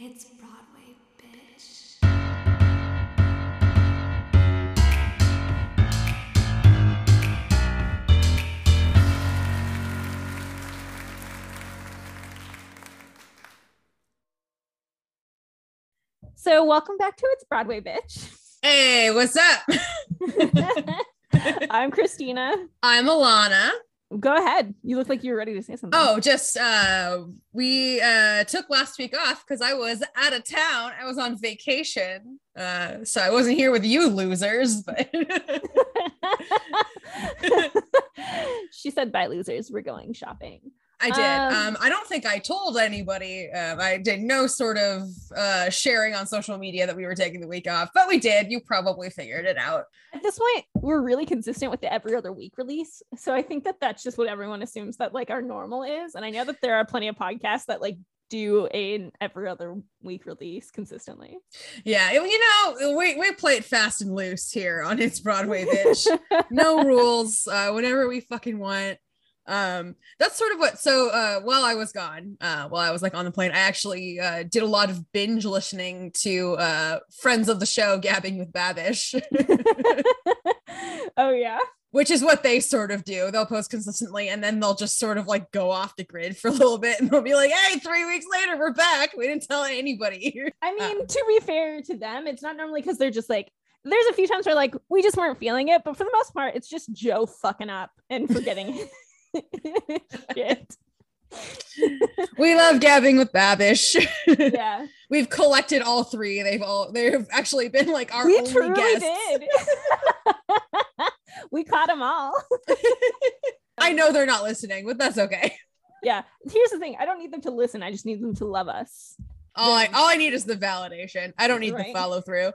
It's Broadway, bitch. So, welcome back to It's Broadway, bitch. Hey, what's up? I'm Christina. I'm Alana. Go ahead. You look like you're ready to say something. Oh, just uh we uh took last week off because I was out of town. I was on vacation. Uh so I wasn't here with you losers, but she said, bye, losers. We're going shopping. I did. Um, Um, I don't think I told anybody. Um, I did no sort of uh sharing on social media that we were taking the week off, but we did. You probably figured it out. At this point, we're really consistent with the every other week release. So, I think that that's just what everyone assumes that like our normal is. And I know that there are plenty of podcasts that like do an every other week release consistently. Yeah, you know, we we play it fast and loose here on It's Broadway, bitch. no rules uh whenever we fucking want um that's sort of what so uh while i was gone uh while i was like on the plane i actually uh did a lot of binge listening to uh friends of the show gabbing with babish. Oh, yeah. which is what they sort of do. They'll post consistently and then they'll just sort of like go off the grid for a little bit and they'll be like hey three weeks later we're back. We didn't tell anybody. I mean, to be fair to them, it's not normally because they're just like, there's a few times where like we just weren't feeling it, but for the most part, it's just Joe fucking up and forgetting shit. we love gabbing with babish Yeah, we've collected all three they've all they've actually been like our we only guests did. we caught them all. I know they're not listening, but that's okay. Yeah. Here's the thing: I don't need them to listen. I just need them to love us. All I all I need is the validation. I don't need Right. the follow through.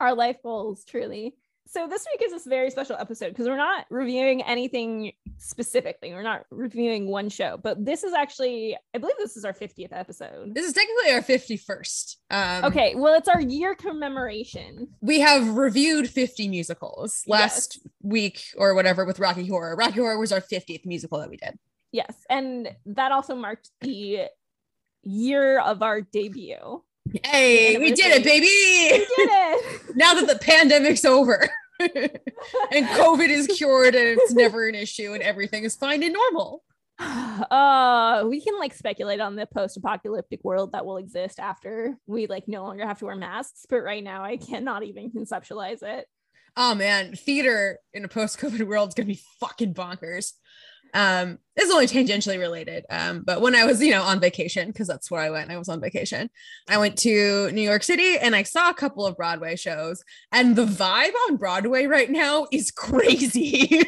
Our life goals, truly. So this week is this very special episode because we're not reviewing anything specifically. We're not reviewing one show, but this is actually, I believe this is our 50th episode. This is technically our 51st. Um Okay, well, it's our year commemoration. we have reviewed 50 musicals last week or whatever with Rocky Horror. Rocky Horror was our 50th musical that we did. Yes, and that also marked the year of our debut. Hey, we did it, baby. We did it. now that the pandemic's over and COVID is cured and it's never an issue and everything is fine and normal. uh, we can like speculate on the post-apocalyptic world that will exist after we like no longer have to wear masks, but right now I cannot even conceptualize it. Oh man, theater in a post-COVID world is gonna be fucking bonkers. Um, it's only tangentially related. Um, but when I was, you know, on vacation, because that's where I went, I was on vacation. I went to New York City and I saw a couple of Broadway shows, and the vibe on Broadway right now is crazy.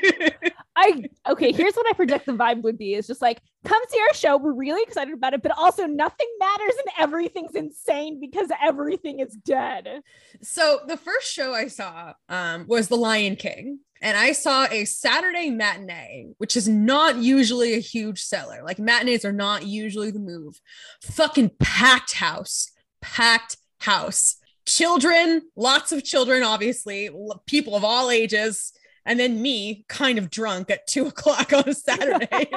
I okay, here's what I project the vibe would be is just like come see our show. We're really excited about it, but also nothing matters and everything's insane because everything is dead. so the first show I saw um, was The Lion King. And I saw a Saturday matinee, which is not usually a huge seller. Like matinees are not usually the move. Fucking packed house, packed house. Children, lots of children, obviously, people of all ages. And then me, kind of drunk at two o'clock on a Saturday.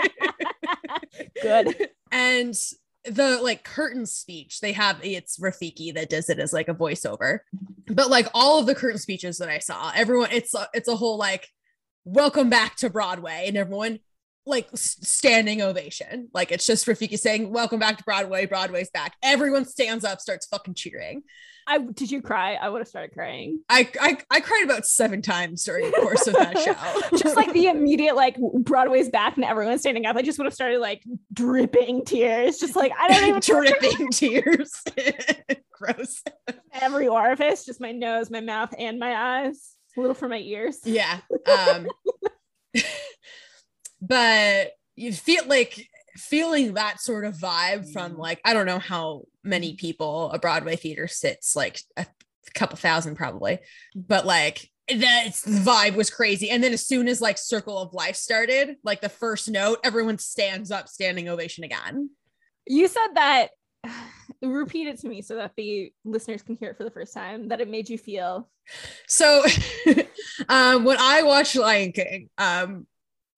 Good. and the like curtain speech they have it's Rafiki that does it as like a voiceover but like all of the curtain speeches that I saw everyone it's a, it's a whole like welcome back to Broadway and everyone like standing ovation like it's just Rafiki saying welcome back to Broadway Broadway's back everyone stands up starts fucking cheering I did you cry? I would have started crying. I I, I cried about seven times during the course of that show Just like the immediate like Broadway's back and everyone's standing up. I just would have started like dripping tears. Just like I don't even dripping tears gross every orifice, just my nose, my mouth, and my eyes. A little for my ears. Yeah. Um but you feel like feeling that sort of vibe from like I don't know how many people a Broadway theater sits like a couple thousand probably but like that the vibe was crazy. And then as soon as like circle of life started like the first note everyone stands up standing ovation again. You said that repeat it to me so that the listeners can hear it for the first time that it made you feel So um when I watched Lion King, um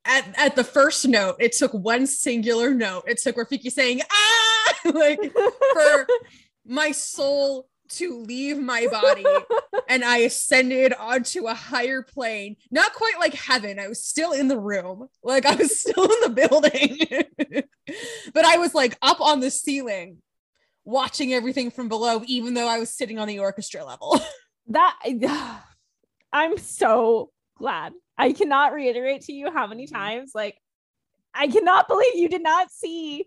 at, at the first note, it took one singular note. It took Rafiki saying, ah, like for my soul to leave my body and I ascended onto a higher plane. Not quite like heaven. I was still in the room. Like I was still in the building. but I was like up on the ceiling watching everything from below even though I was sitting on the orchestra level. that I'm so glad. I cannot reiterate to you how many Mm-hmm. times like I cannot believe you did not see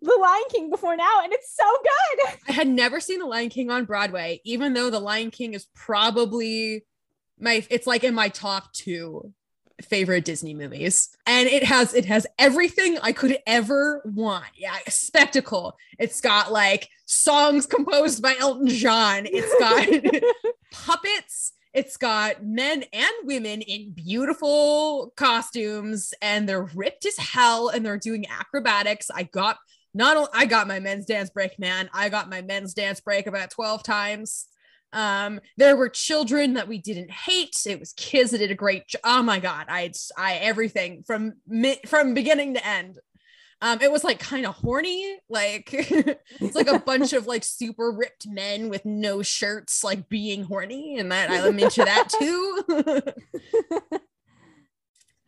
The Lion King before now and it's so good. I had never seen The Lion King on Broadway, even though The Lion King is probably my it's like in my top 2 favorite Disney movies. And it has it has everything I could ever want. Yeah, a spectacle. It's got like songs composed by Elton John. It's got puppets. It's got men and women in beautiful costumes and they're ripped as hell and they're doing acrobatics. I got not only I got my men's dance break, man. I got my men's dance break about 12 times. Um, there were children that we didn't hate. It was kids that did a great job. Oh my god, I I everything from from beginning to end. Um, it was like kind of horny, like it's like a bunch of like super ripped men with no shirts, like being horny, and that I'm into that too.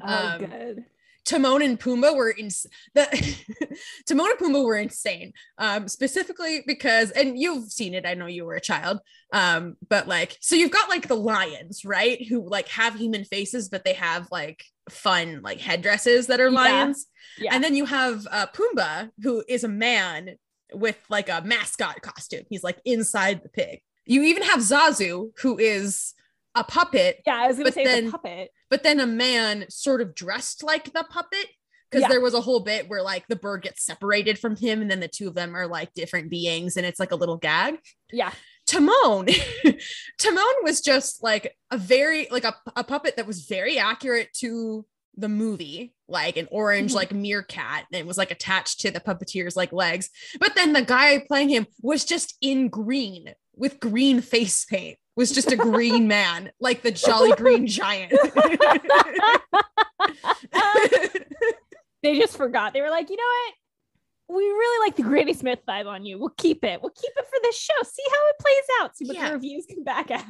Oh, Um, good. Timon and Pumbaa were in the Timon and Pumbaa were insane. Um, specifically because, and you've seen it. I know you were a child. Um, but like, so you've got like the lions, right? Who like have human faces, but they have like fun like headdresses that are Yeah. lions. Yeah. And then you have uh, Pumbaa, who is a man with like a mascot costume. He's like inside the pig. You even have Zazu, who is a puppet yeah, I was gonna say then- the puppet. but then a man sort of dressed like the puppet because Yeah. there was a whole bit where like the bird gets separated from him and then the two of them are like different beings and it's like a little gag Yeah. Timon Timon was just like a very like a, a puppet that was very accurate to the movie like an orange Mhm. like meerkat and it was like attached to the puppeteer's like legs but then the guy playing him was just in green with green face paint was just a green man like the jolly green giant they just forgot. They were like, you know what? We really like the Granny Smith vibe on you. We'll keep it. We'll keep it for this show. See how it plays out. See what Yeah. the reviews come back as.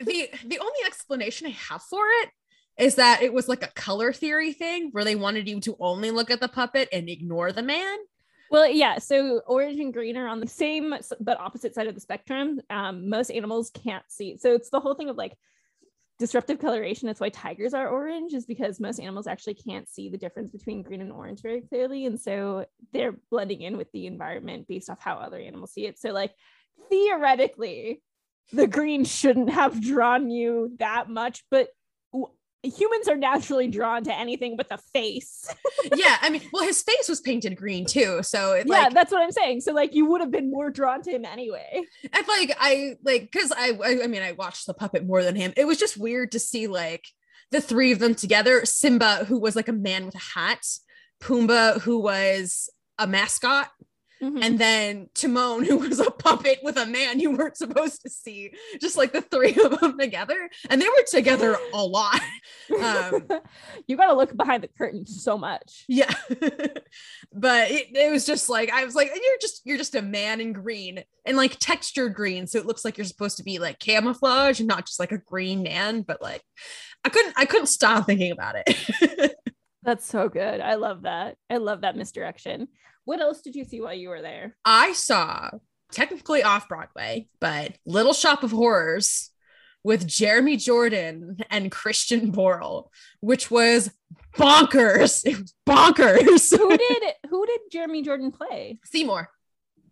the the only explanation I have for it is that it was like a color theory thing where they wanted you to only look at the puppet and ignore the man. Well, yeah. So orange and green are on the same but opposite side of the spectrum. Um, most animals can't see. So it's the whole thing of like disruptive coloration. That's why tigers are orange, is because most animals actually can't see the difference between green and orange very clearly. And so they're blending in with the environment based off how other animals see it. So, like, theoretically, the green shouldn't have drawn you that much, but humans are naturally drawn to anything but the face. yeah, I mean, well, his face was painted green too, so it yeah, like that's what I'm saying. So, like, you would have been more drawn to him anyway. and like I like because I, I I mean I watched the puppet more than him. It was just weird to see like the three of them together. Simba, who was like a man with a hat, Pumbaa, who was a mascot, Mhm. and then Timon, who was a puppet with a man you weren't supposed to see, just like the three of them together. And they were together a lot. Um, you got to look behind the curtain so much. yeah. but it, it was just like, I was like, you're just, you're just a man in green and like textured green. So it looks like you're supposed to be like camouflage and not just like a green man. But like, I couldn't, I couldn't stop thinking about it. That's so good. I love that. I love that misdirection. What else did you see while you were there? I saw technically off Broadway, but Little Shop of Horrors with Jeremy Jordan and Christian Borle, which was bonkers. It was bonkers. Who did who did Jeremy Jordan play? Seymour.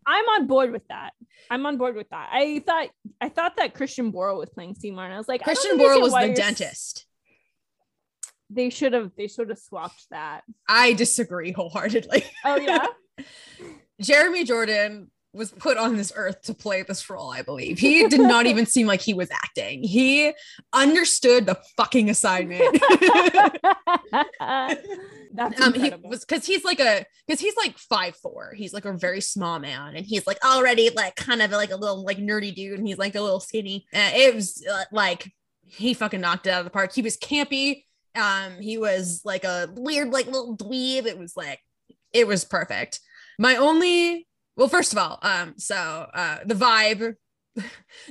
I'm on board with that. I'm on board with that. I thought I thought that Christian Borle was playing Seymour, and I was like, Christian Borle was the dentist. They should have they should have swapped that. I disagree wholeheartedly. Oh yeah. Jeremy Jordan was put on this earth to play this role, I believe. He did not even seem like he was acting. He understood the fucking assignment. That's um he was because he's like a because he's like five four. He's like a very small man and he's like already like kind of like a little like nerdy dude and he's like a little skinny. Uh, it was uh, like he fucking knocked it out of the park. He was campy. Um he was like a weird like little dweeb. It was like it was perfect my only well, first of all, um, so uh, the vibe,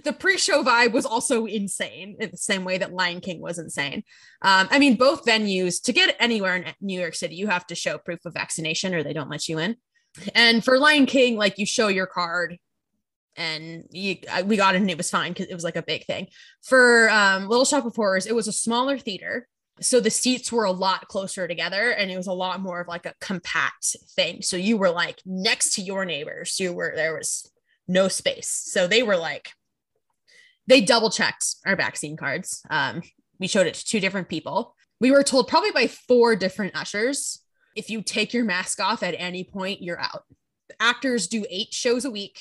the pre-show vibe was also insane in the same way that Lion King was insane. Um, I mean, both venues to get anywhere in New York City, you have to show proof of vaccination or they don't let you in. And for Lion King, like you show your card and you, we got it and it was fine because it was like a big thing. For um, Little Shop of Horrors, it was a smaller theater. So the seats were a lot closer together and it was a lot more of like a compact thing. So you were like next to your neighbors. You were, there was no space. So they were like, they double checked our vaccine cards. Um, we showed it to two different people. We were told probably by four different ushers if you take your mask off at any point, you're out. Actors do eight shows a week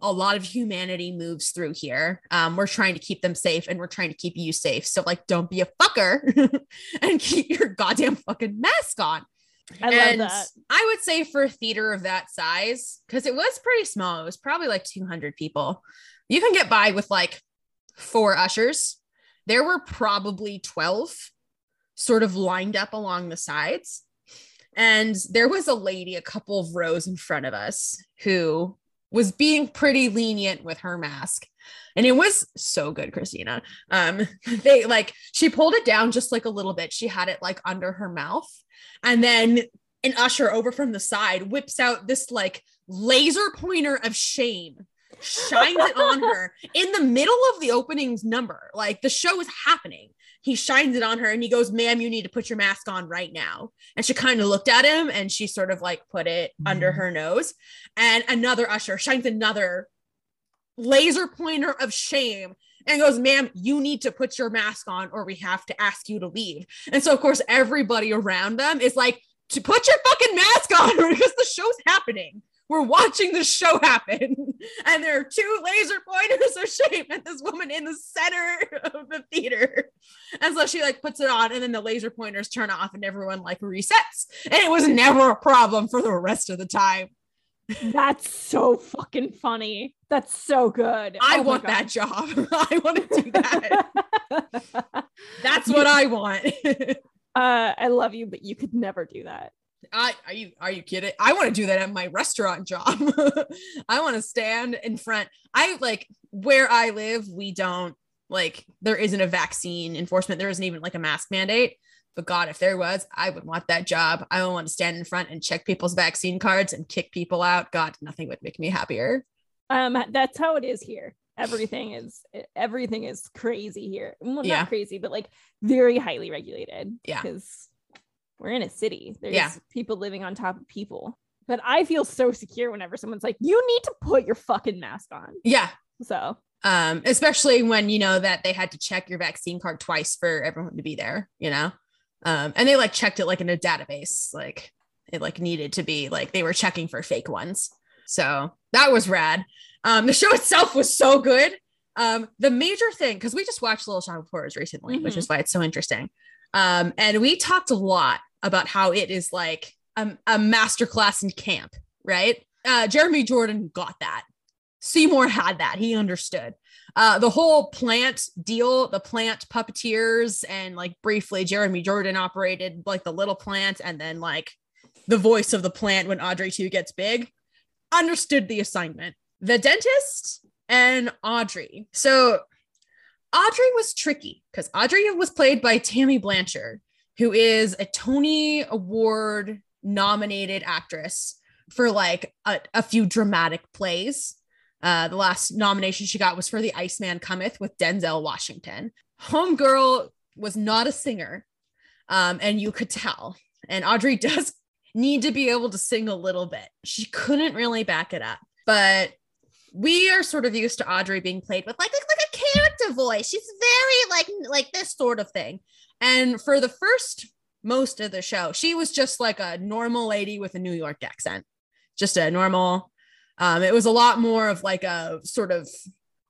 a lot of humanity moves through here. Um, we're trying to keep them safe and we're trying to keep you safe. So, like, don't be a fucker and keep your goddamn fucking mask on. I and love that. I would say for a theater of that size, because it was pretty small, it was probably like 200 people. You can get by with like four ushers. There were probably 12 sort of lined up along the sides. And there was a lady a couple of rows in front of us who was being pretty lenient with her mask. And it was so good, Christina. Um, they like she pulled it down just like a little bit. She had it like under her mouth. And then an usher over from the side whips out this like laser pointer of shame, shines it on her in the middle of the opening's number. Like the show is happening he shines it on her and he goes, ma'am, you need to put your mask on right now. And she kind of looked at him and she sort of like put it mm-hmm. under her nose. And another usher shines another laser pointer of shame and goes, ma'am, you need to put your mask on or we have to ask you to leave. And so, of course, everybody around them is like, to put your fucking mask on because the show's happening we're watching the show happen and there are two laser pointers of shame at this woman in the center of the theater. And so she like puts it on and then the laser pointers turn off and everyone like resets. And it was never a problem for the rest of the time. That's so fucking funny. That's so good. I oh want that job. I want to do that. That's what i want. Uh i love you but you could never do that I are you are you kidding? I want to do that at my restaurant job. I want to stand in front. I like where I live, we don't like there isn't a vaccine enforcement. There isn't even like a mask mandate. But God, if there was, I would want that job. I would want to stand in front and check people's vaccine cards and kick people out. God, nothing would make me happier. Um, that's how it is here. Everything is everything is crazy here. Well, Yeah. not crazy, but like very highly regulated. Yeah. Because we're in a city. There's Yeah. people living on top of people. But I feel so secure whenever someone's like, you need to put your fucking mask on. Yeah. So Um, especially when you know that they had to check your vaccine card twice for everyone to be there, you know? Um, and they like checked it like in a database, like it like needed to be like they were checking for fake ones. So that was rad. Um, the show itself was so good. Um, the major thing, because we just watched Little Shop of Horrors recently, which is why it's so interesting. Um, and we talked a lot about how it is like a, a masterclass in camp, right? Uh, Jeremy Jordan got that. Seymour had that. He understood. Uh, the whole plant deal, the plant puppeteers, and like briefly, Jeremy Jordan operated like the little plant and then like the voice of the plant when Audrey 2 gets big. Understood the assignment. The dentist and Audrey. So Audrey was tricky because Audrey was played by Tammy Blanchard, who is a Tony Award nominated actress for like a, a few dramatic plays. Uh, the last nomination she got was for The Iceman Cometh with Denzel Washington. Homegirl was not a singer, um, and you could tell. And Audrey does need to be able to sing a little bit. She couldn't really back it up, but we are sort of used to Audrey being played with like, like, like a character voice. She's very like like this sort of thing. And for the first most of the show, she was just like a normal lady with a New York accent, just a normal. Um, it was a lot more of like a sort of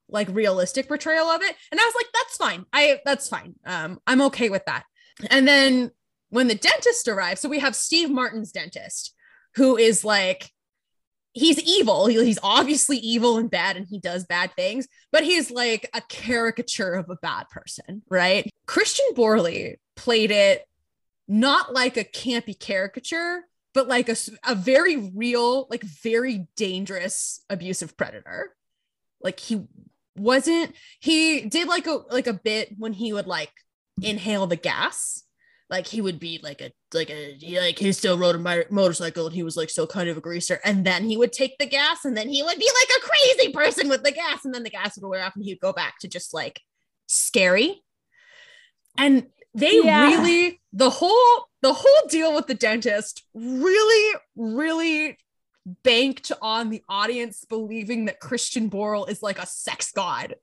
like realistic portrayal of it, and I was like, that's fine. I that's fine. Um, I'm okay with that. And then when the dentist arrives, so we have Steve Martin's dentist, who is like he's evil. He- He's obviously evil and bad, and he does bad things, but he's like a caricature of a bad person, right? Christian Borle played it not like a campy caricature, but like a, a very real, like very dangerous abusive predator. Like he wasn't he did like a like a bit when he would like inhale the gas. Like he would be like a like a he, like he still rode a mi- motorcycle and he was like still kind of a greaser and then he would take the gas and then he would be like a crazy person with the gas and then the gas would wear off and he'd go back to just like scary and they Yeah. really the whole the whole deal with the dentist really really banked on the audience believing that Christian Borle is like a sex god.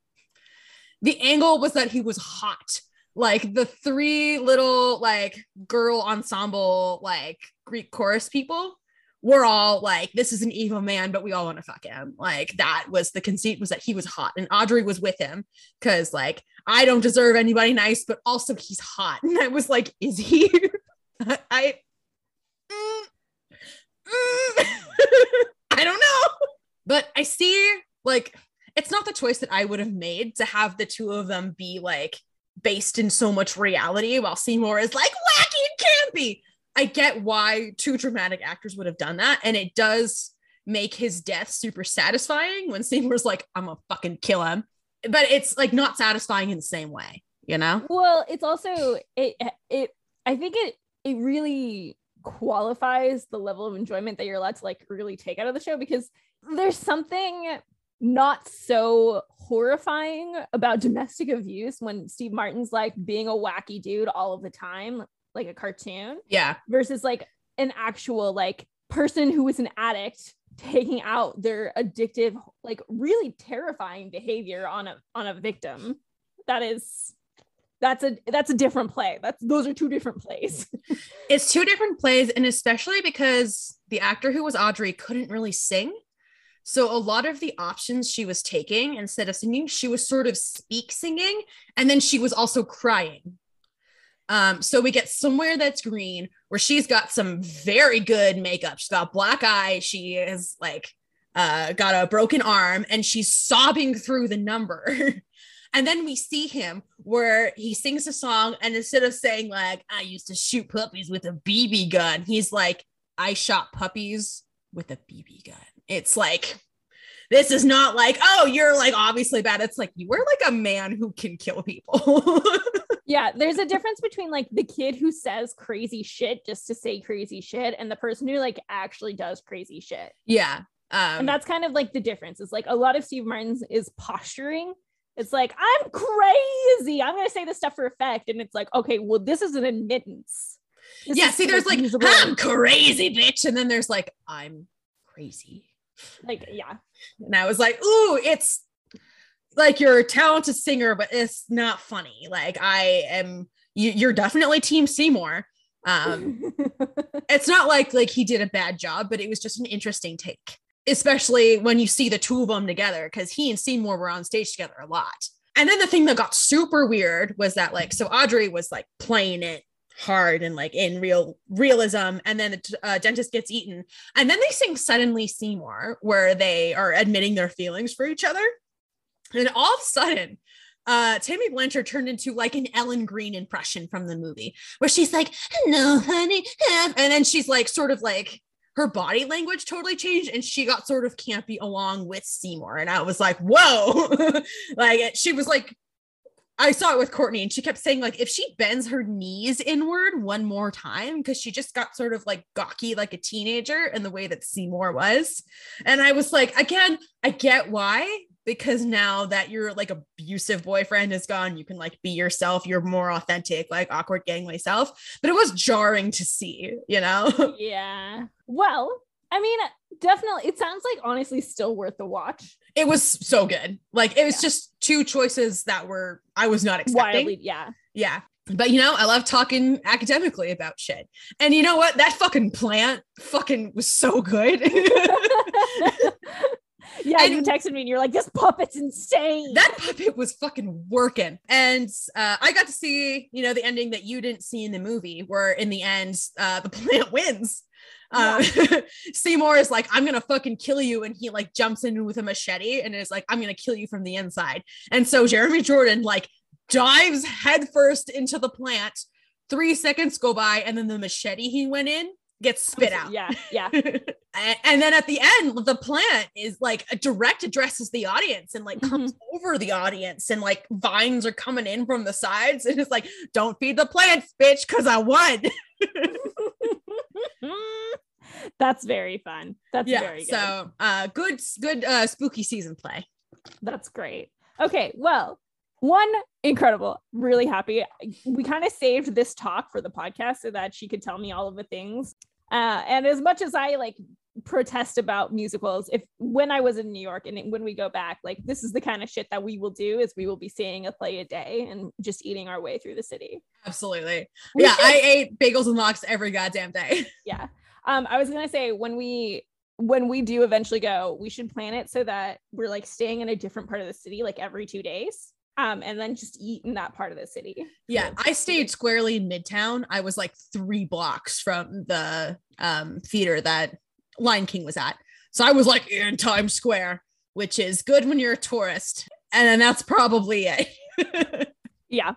The angle was that he was hot. Like the three little like girl ensemble like Greek chorus people were all like this is an evil man but we all want to fuck him. Like that was the conceit was that he was hot and Audrey was with him cuz like I don't deserve anybody nice but also he's hot. And I was like is he I Mm. Mm. I don't know. But I see like it's not the choice that I would have made to have the two of them be like based in so much reality while Seymour is like wacky and campy. I get why two dramatic actors would have done that. And it does make his death super satisfying when Seymour's like, I'm gonna fucking kill him. But it's like not satisfying in the same way, you know? Well, it's also it it I think it it really qualifies the level of enjoyment that you're allowed to like really take out of the show because there's something not so horrifying about domestic abuse when Steve Martin's like being a wacky dude all of the time, like a cartoon, Yeah. versus like an actual like person who is an addict taking out their addictive, like really terrifying behavior on a on a victim. That is that's a that's a different play. That's those are two different plays. It's two different plays, and especially because the actor who was Audrey couldn't really sing. So a lot of the options she was taking instead of singing, she was sort of speak singing, and then she was also crying. Um, so we get somewhere that's green where she's got some very good makeup. She's got black eye. She is like uh, got a broken arm, and she's sobbing through the number. And then we see him where he sings a song, and instead of saying, like, I used to shoot puppies with a BB gun, he's like, I shot puppies with a BB gun. It's like, this is not like, oh, you're like obviously bad. It's like, you were like a man who can kill people. yeah, there's a difference between like the kid who says crazy shit just to say crazy shit and the person who like actually does crazy shit. yeah. Um, and that's kind of like the difference. It's like a lot of Steve Martin's is posturing. It's like, I'm crazy. I'm going to say this stuff for effect. And it's like, okay, well, this is an admittance. This yeah. See, there's like. I'm crazy, bitch. And then there's like, I'm crazy. Like, yeah. And I was like, ooh, it's like you're a talented singer, but it's not funny. Like I am, you, you're definitely Team Seymour. Um, it's not like like he did a bad job, but it was just an interesting take, especially when you see the two of them together, because he and Seymour were on stage together a lot. And then the thing that got super weird was that like so Audrey was like playing it hard and like in real realism and then the uh, dentist gets eaten and then they sing suddenly seymour where they are admitting their feelings for each other. And all of a sudden uh tammy blanchard turned into like an Ellen Greene impression from the movie where she's like no honey and then she's like sort of like her body language totally changed and she got sort of campy along with seymour and i was like whoa. Like she was like I saw it with Courtney and she kept saying like if she bends her knees inward one more time because she just got sort of like gawky like a teenager in the way that Seymour was. And I was like again, I get why because now that your like abusive boyfriend is gone, you can like be yourself, you're more authentic, like awkward gangly self. But it was jarring to see, you know. yeah. Well, I mean, definitely, it sounds like honestly still worth the watch. it was so good. Like it was Yeah. just two choices that were I was not expecting. Wildly, yeah. Yeah. But you know, I love talking academically about shit. And you know what? That fucking plant fucking was so good. yeah, and you texted me and you're like, this puppet's insane. that puppet was fucking working. And uh, I got to see, you know, the ending that you didn't see in the movie, where in the end, uh, the plant wins. Uh, Seymour is like, I'm gonna fucking kill you, and he like jumps in with a machete and is like, I'm gonna kill you from the inside. And so Jeremy Jordan like dives headfirst into the plant. Three seconds go by, and then the machete he went in gets spit out. Yeah, yeah. and, then at the end, the plant is like a direct addresses the audience and like comes Mm-hmm. over the audience, and like vines are coming in from the sides, and it's like, don't feed the plants, bitch, because I won. That's very fun. That's yeah. very good. So uh good good uh spooky season play. That's great. Okay, well, one incredible, really happy. We kind of saved this talk for the podcast so that she could tell me all of the things. Uh, and as much as I like protest about musicals, if when I was in New York and when we go back, like this is the kind of shit that we will do is we will be seeing a play a day and just eating our way through the city. Absolutely. We yeah, should- I ate bagels and lox every goddamn day. yeah. Um, I was gonna say when we when we do eventually go, we should plan it so that we're like staying in a different part of the city like every two days. Um, and then just eat in that part of the city. Yeah, Yeah. I stayed squarely in Midtown. I was like three blocks from the um theater that Lion King was at. So I was like in Times Square, which is good when you're a tourist. And then that's probably it. Yeah.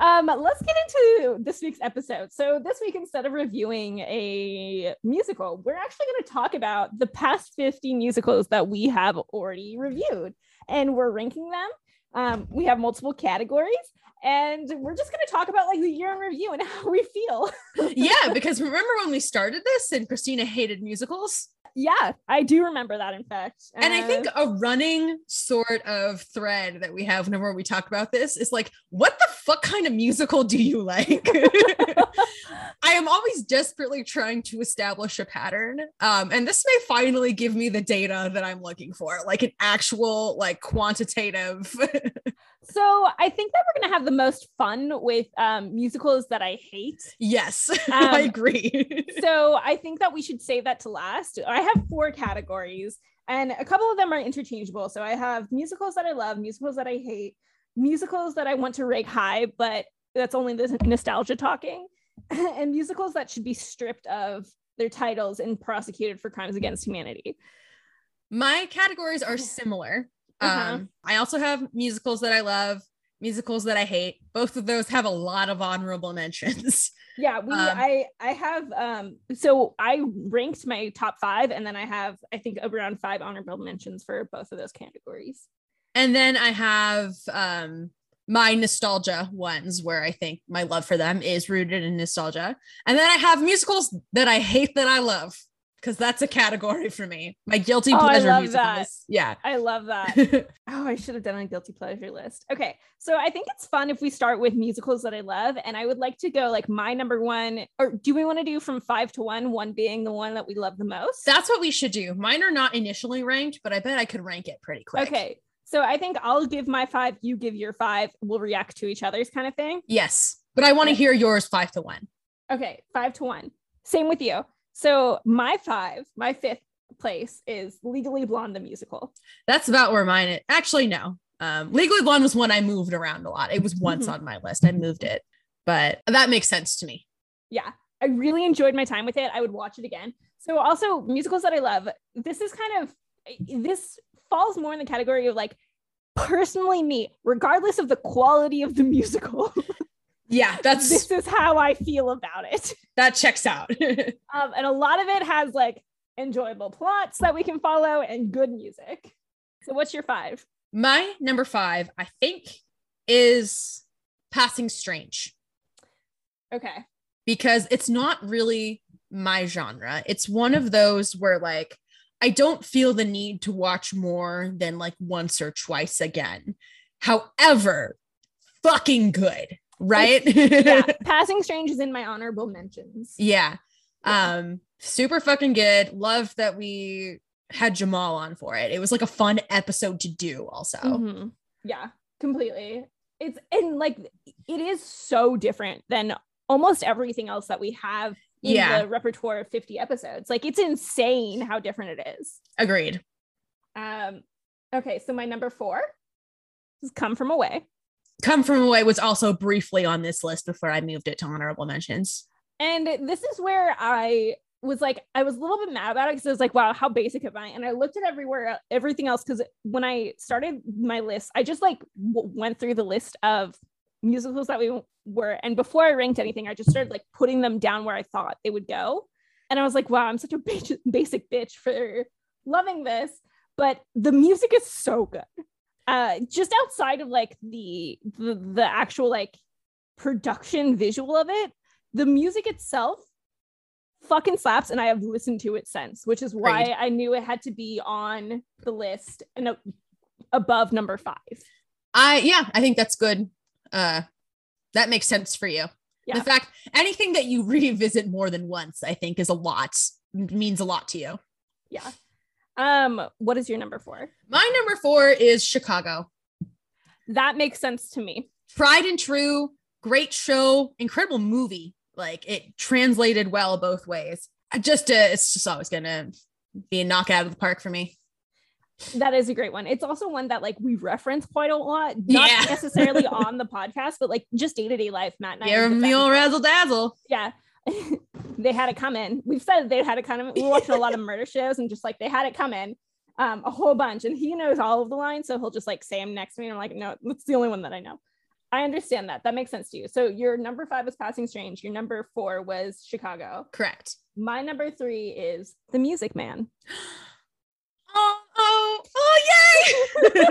Um, let's get into this week's episode. So this week, instead of reviewing a musical, we're actually going to talk about the past 50 musicals that we have already reviewed, and we're ranking them. Um, we have multiple categories, and we're just going to talk about like the year in review and how we feel. yeah, because remember when we started this and Christina hated musicals? yeah, I do remember that. In fact, And I think Uh, a running sort of thread that we have whenever we talk about this is like, what the fuck kind of musical do you like? I am always desperately trying to establish a pattern. Um, and this may finally give me the data that I'm looking for, like an actual, like quantitative. So I think that we're going to have the most fun with um, musicals that I hate. yes, I Um, agree. so I think that we should save that to last. I have four categories, and a couple of them are interchangeable. So I have musicals that I love, musicals that I hate, musicals that I want to rank high, but that's only the nostalgia talking, and musicals that should be stripped of their titles and prosecuted for crimes against humanity. My categories are similar. Uh-huh. Um, I also have musicals that I love, musicals that I hate. Both of those have a lot of honorable mentions. Yeah, we Um, I I have um so I ranked my top 5 and then I have I think around 5 honorable mentions for both of those categories. And then I have um my nostalgia ones where I think my love for them is rooted in nostalgia. And then I have musicals that I hate that I love because that's a category for me. My guilty Oh, I pleasure love musicals. that. Yeah. I love that. Oh, I should have done a guilty pleasure list. Okay. So I think it's fun if we start with musicals that I love. And I would like to go like my number one, or do we want to do from five to one, one being the one that we love the most? that's what we should do. Mine are not initially ranked, but I bet I could rank it pretty quick. okay. So I think I'll give my five, you give your five, we'll react to each other's kind of thing. Yes. But I want to hear yours five to one. Okay. Five to one. Same with you. So my five, my fifth place is Legally Blonde, the musical. That's about where mine is. Actually, no. Um, Legally Blonde was one I moved around a lot. It was once Mhm. on my list. I moved it, but that makes sense to me. yeah i really enjoyed my time with it i would watch it again so also musicals that i love this is kind of this falls more in the category of like personally me regardless of the quality of the musical Yeah, that's this is how i feel about it that checks out. um, and a lot of it has like enjoyable plots that we can follow and good music so what's your five my number five, I think, is Passing Strange okay because it's not really my genre. It's one of those where like I don't feel the need to watch more than like once or twice again. However, fucking good, right? yeah passing strange is in my honorable mentions yeah. Yeah. Um, super fucking good. Love that we had Jamal on for it. It was like a fun episode to do, also. Mhm. Yeah, completely. It's and like it is so different than almost everything else that we have in Yeah. the repertoire of 50 episodes. Like it's insane how different it is. Agreed. Um okay, so my number 4 is Come From Away. Come From Away was also briefly on this list before I moved it to honorable mentions. And this is where I was like, I was a little bit mad about it because I was like, wow, how basic am I? And I looked at everywhere, everything else, because when I started my list, I just like w- went through the list of musicals that we were, and before I ranked anything, I just started like putting them down where I thought they would go. and I was like, wow, I'm such a basic, basic bitch for loving this. But the music is so good. Uh, just outside of like the, the the actual like production visual of it, the music itself fucking slaps, and I have listened to it since, which is why Great. I knew it had to be on the list and a- above number five. I yeah, I think that's good. Uh that makes sense for you. Yeah. The fact anything that you revisit more than once, I think is a lot means a lot to you. Yeah. Um, what is your number four? My number 4 is Chicago. That makes sense to me. Tried and true, great show, incredible movie. Like it translated well both ways. I just uh, it's just always going to be a knockout of the park for me. That is a great one. It's also one that like we reference quite a lot, not Yeah. necessarily on the podcast, but like just day to day life. Matt and I, Give get the old razzle dazzle. yeah. they had it come in. We've said they had it come in. We watching a lot of murder shows and just like they had it come in um, a whole bunch. And he knows all of the lines, so he'll just like say them next to me. And I'm like, no, that's the only one that I know. I understand that. That makes sense to you. So your number five was Passing Strange. Your number four was Chicago. Correct. My number three is The Music Man. Oh, oh, oh, yay!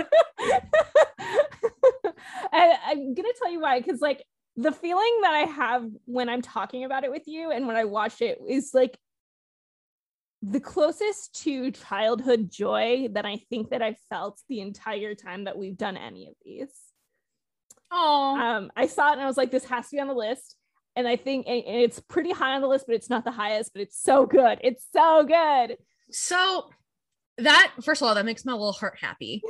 and I'm gonna tell you why, because like the feeling that I have when I'm talking about it with you and when I watch it is like the closest to childhood joy that I think that I felt the entire time that we've done any of these. Oh, Um, I saw it and I was like, this has to be on the list. And I think and and it's pretty high on the list, but it's not the highest, but it's so good. It's so good. so that first of all, that makes my little heart happy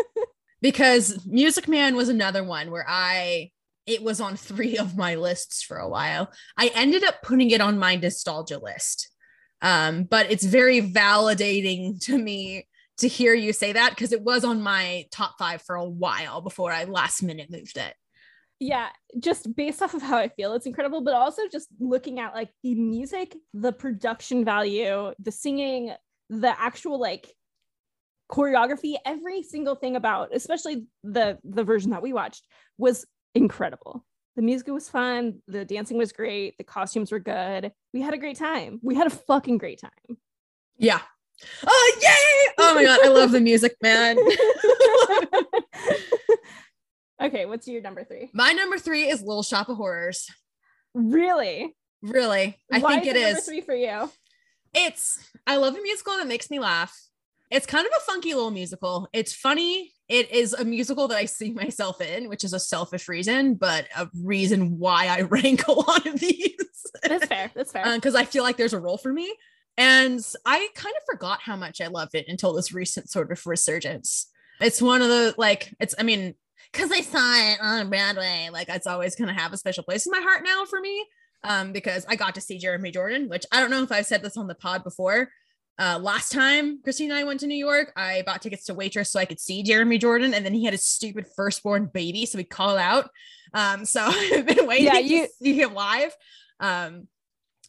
because Music Man was another one where I it was on three of my lists for a while. I ended up putting it on my nostalgia list. Um, but it's very validating to me to hear you say that because it was on my top five for a while before I last minute moved it. yeah just based off of how i feel it's incredible but also just looking at like the music the production value the singing the actual like choreography every single thing about especially the the version that we watched was incredible the music was fun the dancing was great the costumes were good we had a great time we had a fucking great time Yeah. Oh yay! Oh my god, I love the music, man. okay what's your number three My number three is Little Shop of Horrors. really Really, I Why think it is. number is. three for you It's I love a musical that makes me laugh. It's kind of a funky little musical. It's funny. It is a musical that I see myself in, which is a selfish reason, but a reason why I rank a lot of these. that's fair that's fair because I feel like there's a role for me. And I kind of forgot how much I loved it until this recent sort of resurgence. It's one of the like, it's, I mean, because I saw it on Broadway, like it's always going to have a special place in my heart now for me. Um, because I got to see Jeremy Jordan, which I don't know if I've said this on the pod before. Uh, last time Christine and I went to New York, I bought tickets to Waitress so I could see Jeremy Jordan, and then he had his stupid firstborn baby, so we call out. Um, so I've been waiting Yeah, to you- see him live. Um,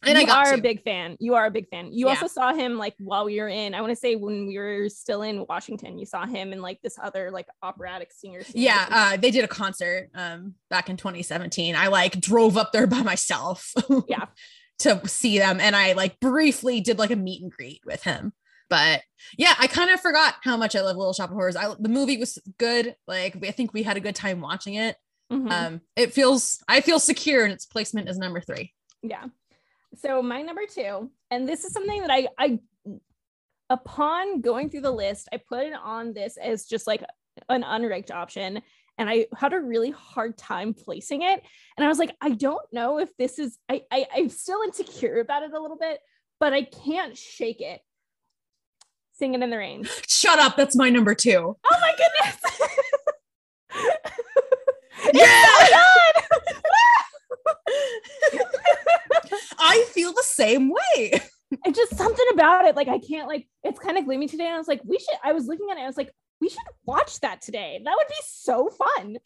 and you I got are to. a big fan. You are a big fan. You Yeah. also saw him like while we were in, I want to say when we were still in Washington, you saw him in like this other like operatic singer. yeah uh they did a concert um back in 2017 i like drove up there by myself Yeah. To see them and i like briefly did like a meet and greet with him but yeah i kind of forgot how much i love little shop of horrors I, the movie was good like i think we had a good time watching it Mhm. um it feels i feel secure in its placement as number three yeah. So my number two, and this is something that I I upon going through the list, I put it on this as just like an unranked option. And I had a really hard time placing it. And I was like, I don't know if this is I, I I'm still insecure about it a little bit, but I can't shake it. Singing in the rain. shut up that's my number two Oh my goodness. yeah i feel the same way it's just something about it. Like I can't like it's kind of gloomy today. And I was like, we should. I was looking at it. I was like, we should watch that today. That would be so fun.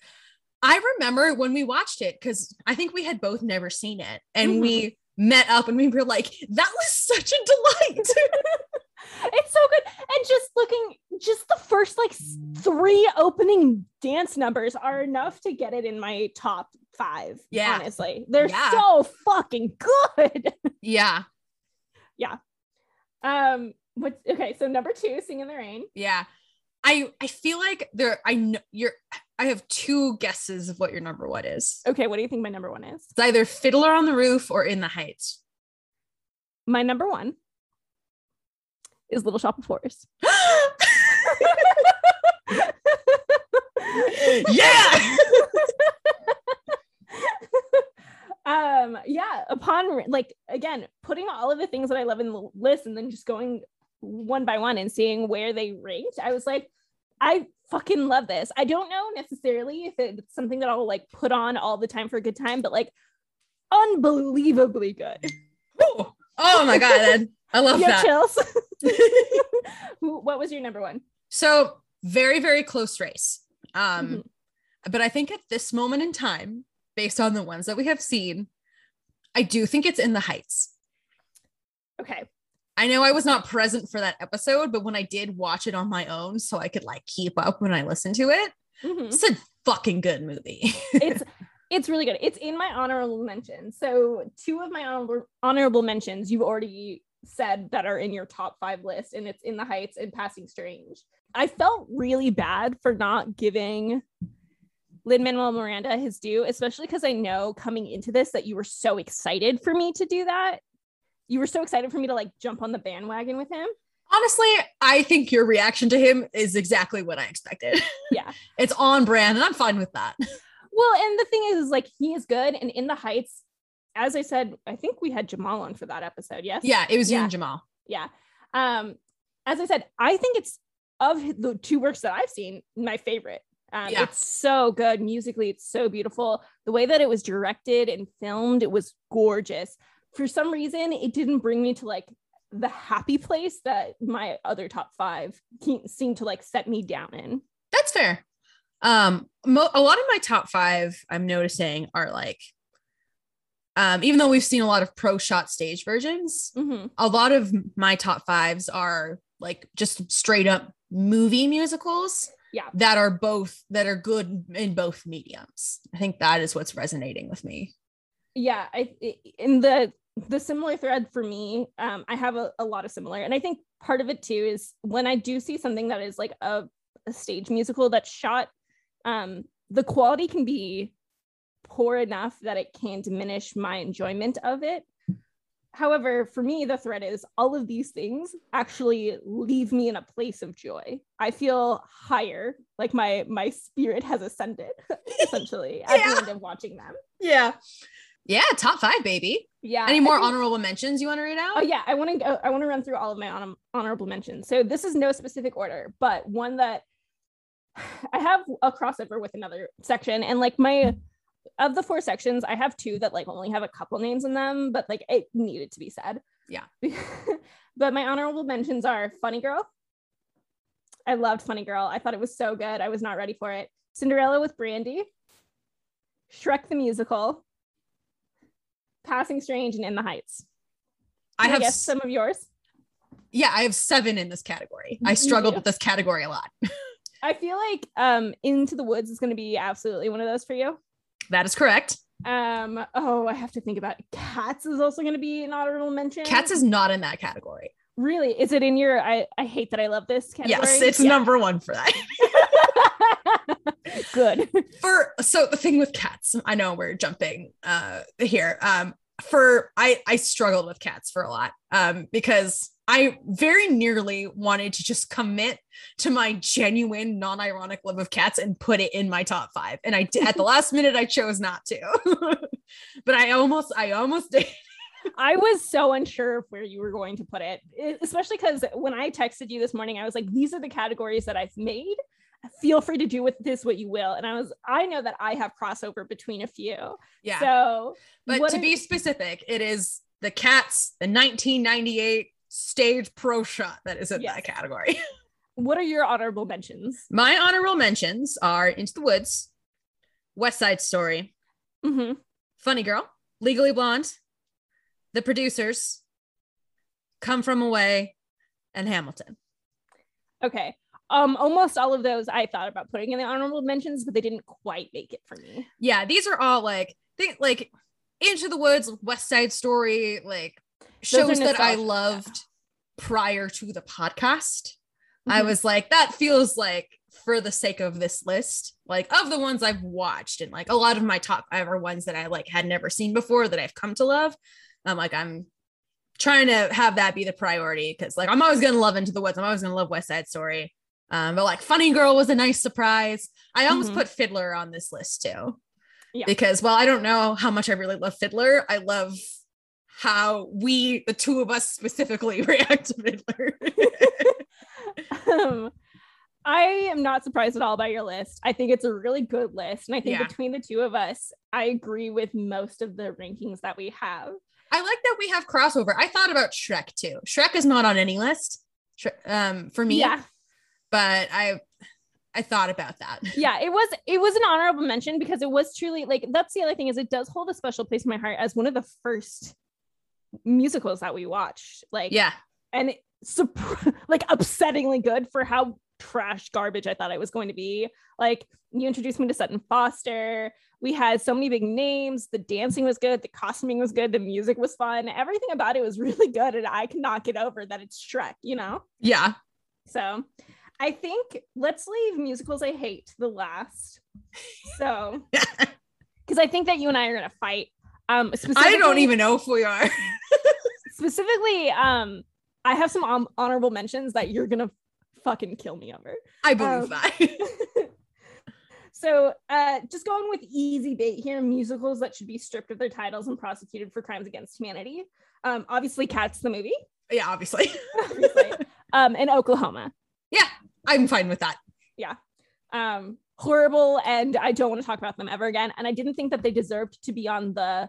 I remember when we watched it because I think we had both never seen it, and we met up and we were like, "That was such a delight." It's so good. And just looking, just the first like three opening dance numbers are enough to get it in my top five. Yeah. honestly, they're Yeah. so fucking good. Yeah. Yeah, Um, what? Okay, so number two, "Sing in the Rain." Yeah. I I feel like there I know you're I have two guesses of what your number one is. Okay, what do you think my number one is? It's either Fiddler on the Roof or In the Heights. My number one is Little Shop of Horrors. yeah. um yeah upon like again putting all of the things that i love in the list and then just going one by one and seeing where they ranked i was like i fucking love this i don't know necessarily if it's something that i'll like put on all the time for a good time but like unbelievably good oh, oh my god. I love that. chills what was your number one So very, very close race. Um, Mhm. but I think at this moment in time, based on the ones that we have seen, I do think it's in the heights. okay I know I was not present for that episode, but when I did watch it on my own, so I could like keep up when I listened to it, Mhm. it's a fucking good movie. it's it's really good. It's in my honorable mentions. So two of my honorable honorable mentions you've already said that are in your top five list, and it's in the Heights and Passing Strange. I felt really bad for not giving Lin Manuel Miranda his due, especially because I know coming into this that you were so excited for me to do that. You were so excited for me to like jump on the bandwagon with him. Honestly, I think your reaction to him is exactly what I expected. Yeah. it's on brand, and I'm fine with that. Well, and the thing is, is like he is good, and in the Heights, as I said, I think we had Jamal on for that episode. Yes. Yeah, it was you and Jamal. yeah um as i said i think it's of the two works that i've seen my favorite um Yeah. it's so good musically it's so beautiful the way that it was directed and filmed it was gorgeous for some reason it didn't bring me to like the happy place that my other top five seemed to like set me down in That's fair. Um, mo- a lot of my top five I'm noticing are like, um, even though we've seen a lot of pro shot stage versions, Mhm. a lot of my top fives are like just straight up movie musicals. Yeah. That are both that are good in both mediums. I think that is what's resonating with me. yeah i- in the the similar thread for me um i have a, a lot of similar and i think part of it too is when i do see something that is like a, a stage musical that's shot um the quality can be poor enough that it can diminish my enjoyment of it however for me the thread is all of these things actually leave me in a place of joy i feel higher like my my spirit has ascended essentially at Yeah. the end of watching them Yeah. Yeah, top five, baby. yeah Any more think- honorable mentions you want to read out? Oh yeah, I want to go. I want to run through all of my honor- honorable mentions. So this is no specific order, but one that I have a crossover with another section, and like my of the four sections, I have two that like only have a couple names in them, but like it needed to be said. Yeah. but my honorable mentions are Funny Girl. I loved Funny Girl. I thought it was so good. I was not ready for it. Cinderella with Brandy. Shrek the musical. Passing Strange and In the Heights. I have guess some of yours. yeah, I have seven in this category. I struggled with this category a lot. I feel like um Into the Woods is going to be absolutely one of those for you. That is correct. Um oh, I have to think about it. Cats is also going to be an honorable mention. Cats is not in that category. really is it in your I I hate that I love this category. Yes, it's Yeah. number one for that. Good. for so the thing with cats, I know we're jumping uh here. Um for I I struggled with cats for a lot um because I very nearly wanted to just commit to my genuine non-ironic love of cats and put it in my top 5 and I did at the last minute I chose not to. but I almost I almost did. I was so unsure of where you were going to put it, especially because when I texted you this morning, I was like, these are the categories that I've made. Feel free to do with this what you will. And I was, I know that I have crossover between a few. Yeah. So, but to are- be specific, it is the cats the 1998 stage pro shot that is in Yes. that category. what are your honorable mentions? My honorable mentions are Into the Woods, West Side Story, Mhm. Funny Girl, Legally Blonde, The Producers, Come From Away, and Hamilton. Okay. Um, almost all of those I thought about putting in the honorable mentions, but they didn't quite make it for me. Yeah, these are all like think like Into the Woods, West Side Story, like shows that I nostalgic, yeah. loved prior to the podcast. I Mhm. was like, that feels like for the sake of this list, like of the ones I've watched and like a lot of my top five are ones that I like had never seen before that I've come to love. I'm like, I'm trying to have that be the priority because like I'm always gonna love Into the Woods. I'm always gonna love West Side Story. Um, but like Funny Girl was a nice surprise. I almost Mhm. put Fiddler on this list too. Yeah. Because while I don't know how much I really love Fiddler, I love how we, the two of us specifically, react to Fiddler. um, I am not surprised at all by your list. I think it's a really good list. And I think Yeah. between the two of us, I agree with most of the rankings that we have. I like that we have crossover. I thought about Shrek too. Shrek is not on any list um, for me, Yeah. But I I thought about that. Yeah. It was it was an honorable mention because it was truly like that's the other thing is it does hold a special place in my heart as one of the first musicals that we watched. Like Yeah. and it, like upsettingly good for how trash garbage I thought it was going to be. Like you introduced me to Sutton Foster. We had so many big names. The dancing was good. The costuming was good. The music was fun. Everything about it was really good. And I cannot get over that it's Shrek, you know? Yeah. So I think let's leave musicals I hate to the last. So because I think that you and I are gonna fight. Um I don't even know if we are. specifically um I have some hon- honorable mentions that you're gonna fucking kill me over. I believe Um, that. so uh just going with easy bait here musicals that should be stripped of their titles and prosecuted for crimes against humanity um obviously cats the movie yeah, obviously. obviously um and oklahoma I'm fine with that. Yeah. Um horrible and i don't want to talk about them ever again and i didn't think that they deserved to be on the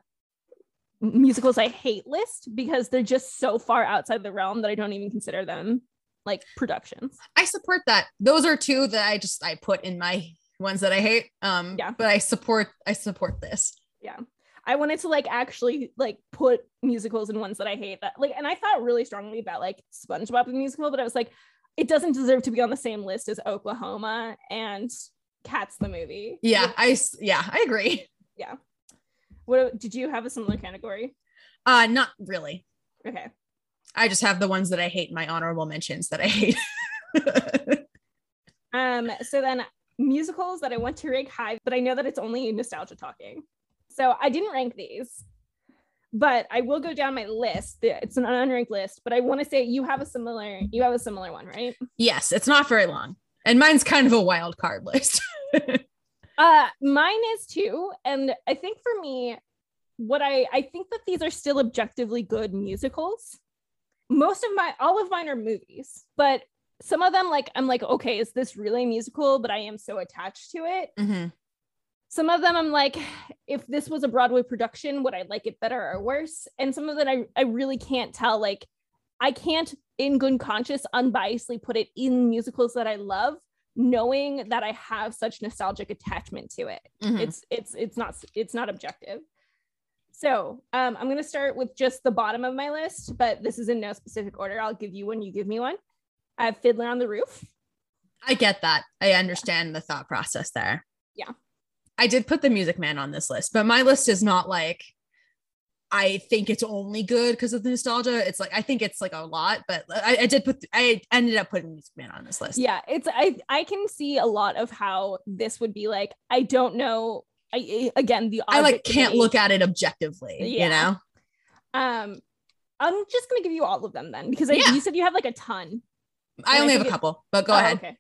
musicals i hate list because they're just so far outside the realm that i don't even consider them like productions I support that. Those are two that I just I put in my ones that I hate. Um, Yeah. but I support I support this. Yeah. I wanted to like actually like put musicals in ones that I hate that like and I thought really strongly about like SpongeBob the musical, but I was like, it doesn't deserve to be on the same list as Oklahoma and Cats the movie. Yeah, I yeah, I agree. Yeah. What did you have a similar category? Uh, not really. Okay. I just have the ones that I hate, my honorable mentions that I hate. Um, so then musicals that I want to rank high, but I know that it's only nostalgia talking. So I didn't rank these, but I will go down my list. It's an unranked list, but I want to say you have a similar, you have a similar one, right? yes, it's not very long. And mine's kind of a wild card list. Uh, mine is too, and I think for me, what I I think that these are still objectively good musicals. Most of my, all of mine are movies, but some of them like I'm like, okay, is this really musical? But I am so attached to it. Mhm. Some of them I'm like, if this was a Broadway production, would I like it better or worse? And some of them I I really can't tell. Like, I can't in good conscience unbiasedly put it in musicals that I love, knowing that I have such nostalgic attachment to it Mhm. it's it's it's not it's not objective so um i'm going to start with just the bottom of my list but this is in no specific order i'll give you one you give me one i have fiddler on the roof I get that. I understand the thought process there. Yeah. I did put the Music Man on this list, but my list is not like I think it's only good because of the nostalgia. It's like I think it's like a lot, but I, I did put I ended up putting Music Man on this list. yeah it's i i can see a lot of how this would be like i don't know i again the I like can't look at it objectively, Yeah. you know? um i'm just going to give you all of them then because I, Yeah. you said you have like a ton I And I only have a couple, but go Oh, ahead. okay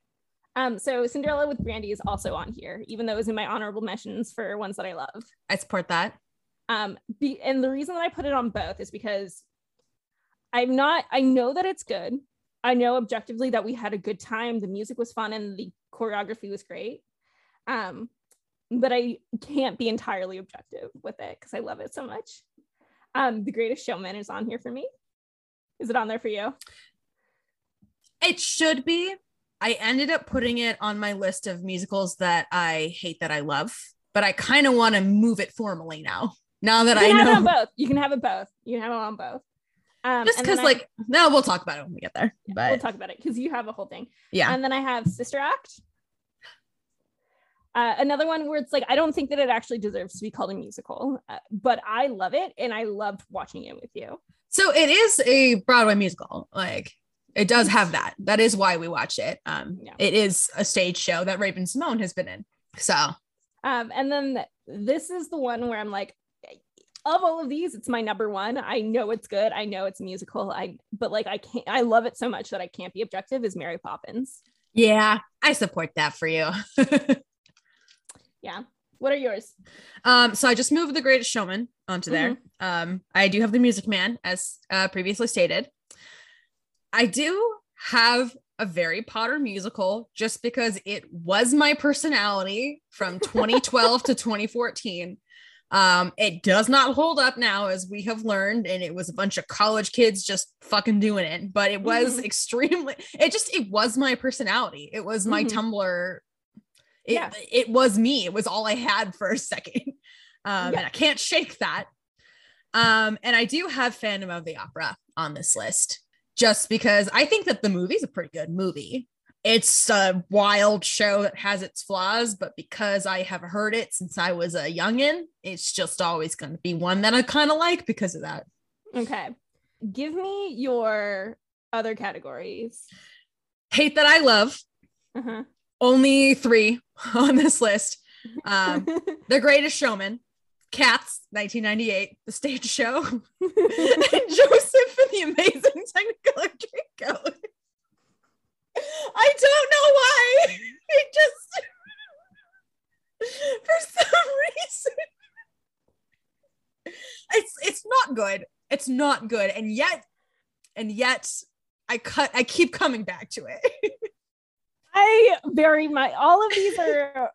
um so cinderella with brandy is also on here even though it was in my honorable mentions for ones that i love. I support that. um be, and the reason that i put it on both is because i'm not i know that it's good. I know objectively that we had a good time. The music was fun and the choreography was great. Um but i can't be entirely objective with it because i love it so much. Um the greatest showman is on here for me. Is it on there for you? It should be. I ended up putting it on my list of musicals that I hate that I love, but I kind of want to move it formally now. Now that I can have it on know, both you can have it both you can have it on both um just because, I- like, no, we'll talk about it when we get there. But we'll talk about it because you have a whole thing yeah, And then I have Sister Act. Uh, another one where it's like I don't think that it actually deserves to be called a musical, uh, but I love it and I loved watching it with you. So it is a Broadway musical. Like it does have that. That is why we watch it. Um, Yeah. it is a stage show that Raven-Symoné has been in. So Um, and then this is the one where I'm like, of all of these, it's my number one. I know it's good. I know it's musical. I but like I can't. I love it so much that I can't be objective. Is Mary Poppins? yeah, I support that for you. Yeah. What are yours? um, so I just moved the Greatest Showman onto there. Um, I do have the Music Man, as uh, previously stated. I do have a very Potter musical just because it was my personality from 2012 to 2014. Um, it does not hold up now, as we have learned, and it was a bunch of college kids just fucking doing it. But it was Mhm. extremely. It just it was my personality. It was my Mhm. Tumblr. It, Yeah. it was me. It was all I had for a second. Um, Yeah. and I can't shake that. Um, and I do have Phantom of the Opera on this list just because I think that the movie's a pretty good movie. It's a wild show that has its flaws, but because I have heard it since I was a youngin', it's just always going to be one that I kind of like because of that. Okay. Give me your other categories. Hate that I love. Uh-huh. Only three on this list. Um, the Greatest Showman, Cats, 1998, the stage show, and Joseph and the Amazing Technicolor Dreamcoat. I don't know why. It just, for some reason, it's it's not good. It's not good, and yet, and yet, I cut. I keep coming back to it. I very much all of these are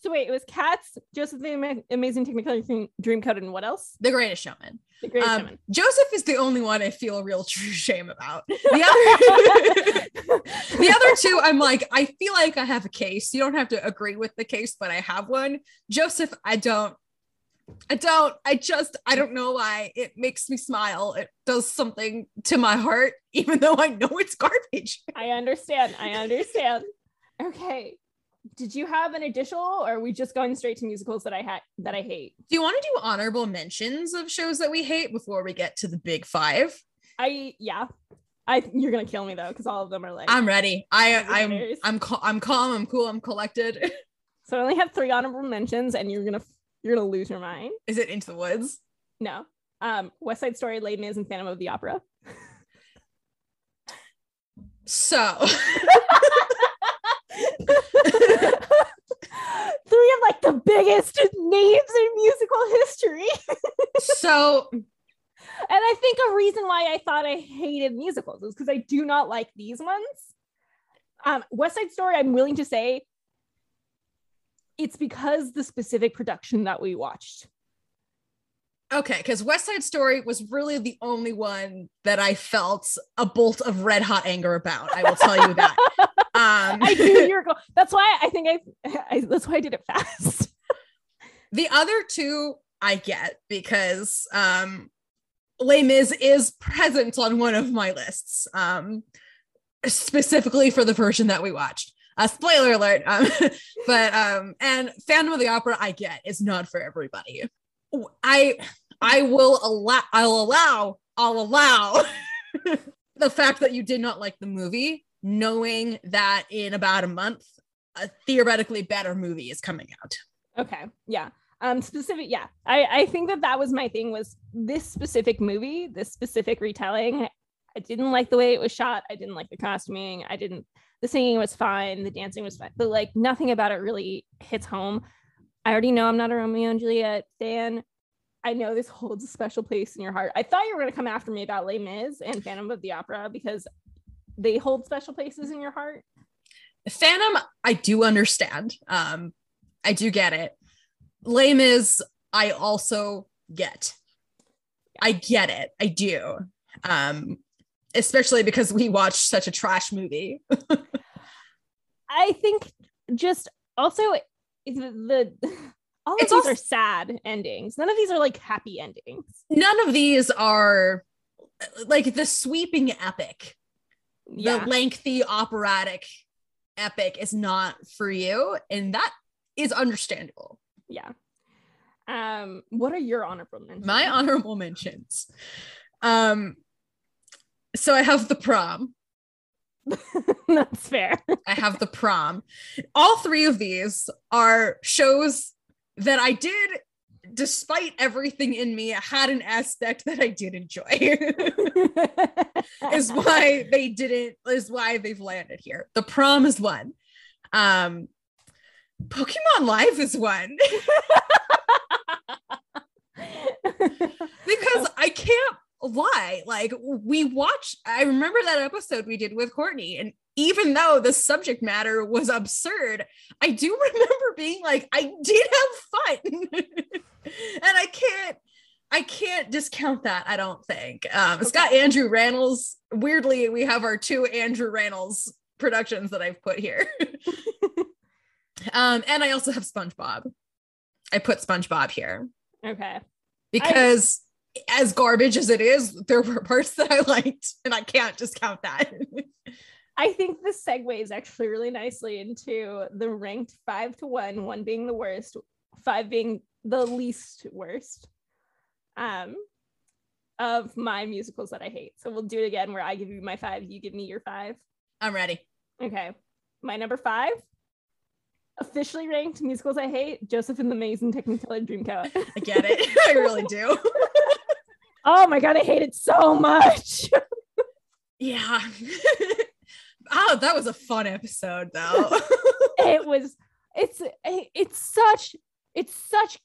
so wait, it was Cats, Joseph the Amazing Technicolor Dream- Dreamcoat, and what else? the Greatest Showman. The Greatest Um, Showman. Joseph is the only one I feel a real true shame about. The other, the other two, I'm like, I feel like I have a case. You don't have to agree with the case, but I have one. Joseph, I don't. I don't. I just, I don't know why. It makes me smile. It does something to my heart, even though I know it's garbage. I understand. I understand. Okay. Did you have an additional or are we just going straight to musicals that I had that I hate? Do you want to do honorable mentions of shows that we hate before we get to the big five? I yeah. I you're gonna kill me though, because all of them are like I'm ready. I, I'm, I'm, cal- I'm calm. I'm cool. I'm collected. so I only have three honorable mentions and you're gonna you're gonna lose your mind. Is it Into the Woods? No. Um West Side Story, Les Mis, and Phantom of the Opera. So. Three of like the biggest names in musical history. so And I think a reason why I thought I hated musicals is because I do not like these ones. Um, West Side Story, I'm willing to say it's because the specific production that we watched. okay because west side story was really the only one that i felt a bolt of red hot anger about i will tell you that I knew you were going. That's why I think I, I. That's why I did it fast. the other two i get because um Les Mis is present on one of my lists um specifically for the version that we watched uh, spoiler alert um but um and phantom of the opera i get is not for everybody i i will allow i'll allow i'll allow the fact that you did not like the movie knowing that in about a month a theoretically better movie is coming out Okay. Yeah. Um. Specific. Yeah. I. I think that that was my thing. Was this specific movie, this specific retelling? I didn't like the way it was shot. I didn't like the costuming. I didn't. The singing was fine. The dancing was fine. But like nothing about it really hits home. I already know I'm not a Romeo and Juliet fan. I know this holds a special place in your heart. I thought you were going to come after me about Les Mis and Phantom of the Opera because they hold special places in your heart. Phantom, I do understand. Um, I do get it. Les Mis I also get. I get it. I do. Um, especially because we watched such a trash movie. I think just also the, the all of It's these also- are sad endings. None of these are like happy endings. None of these are like the sweeping epic. Yeah. The lengthy operatic epic is not for you, and that is understandable. yeah. Um, what are your honorable mentions? My honorable mentions. Um, so I have the prom. That's fair. I have the prom. All three of these are shows that I did, despite everything in me, it had an aspect that I did enjoy. is why they didn't, is why they've landed here. The prom is one. Um, Pokemon Live is one. because I can't lie. Like we watched, I remember that episode we did with Courtney, and even though the subject matter was absurd, I do remember being like, I did have fun, and I can't. I can't discount that. I don't think. Um, it's got Andrew Rannells. Weirdly, we have our two Andrew Rannells productions that I've put here. um, and I also have SpongeBob. I put SpongeBob here okay. because as garbage as it is, there were parts that I liked, and I can't discount that. I think this segues actually really nicely into the ranked five to one, one being the worst, five being the least worst um, of my musicals that I hate. So we'll do it again where I give you my five, you give me your five. I'm ready. Okay. My number five, officially ranked musicals I hate, Joseph and the Amazing Technicolor Dreamcoat. I get it. I really do. oh my god, I hate it so much. yeah. Oh, that was a fun episode though. it was it's it's such it's such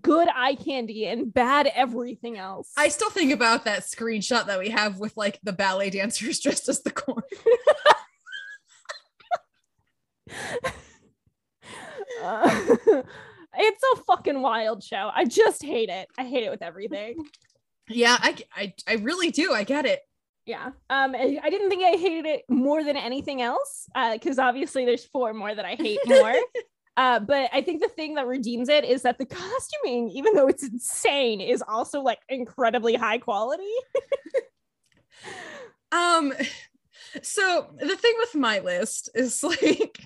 good eye candy and bad everything else. I still think about that screenshot that we have with like the ballet dancers dressed as the corn. Uh, it's a fucking wild show. I just hate it. I hate it with everything. Yeah, I, I, I really do. I get it. Yeah. Um, I, didn't think I hated it more than anything else. Uh, because obviously there's four more that I hate more. uh, but I think the thing that redeems it is that the costuming, even though it's insane, is also like incredibly high quality. Um, so the thing with my list is like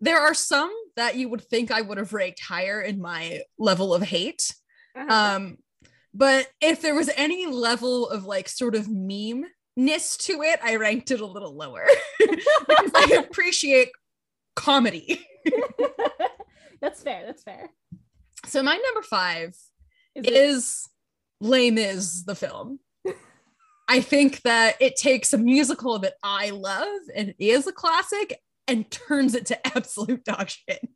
there are some that you would think I would have ranked higher in my level of hate. Uh-huh. Um, but if there was any level of like sort of meme ness to it, I ranked it a little lower because I appreciate comedy. that's fair. That's fair. So my number five Is it- is Les Mis the film. I think that it takes a musical that I love and is a classic and turns it to absolute dog shit.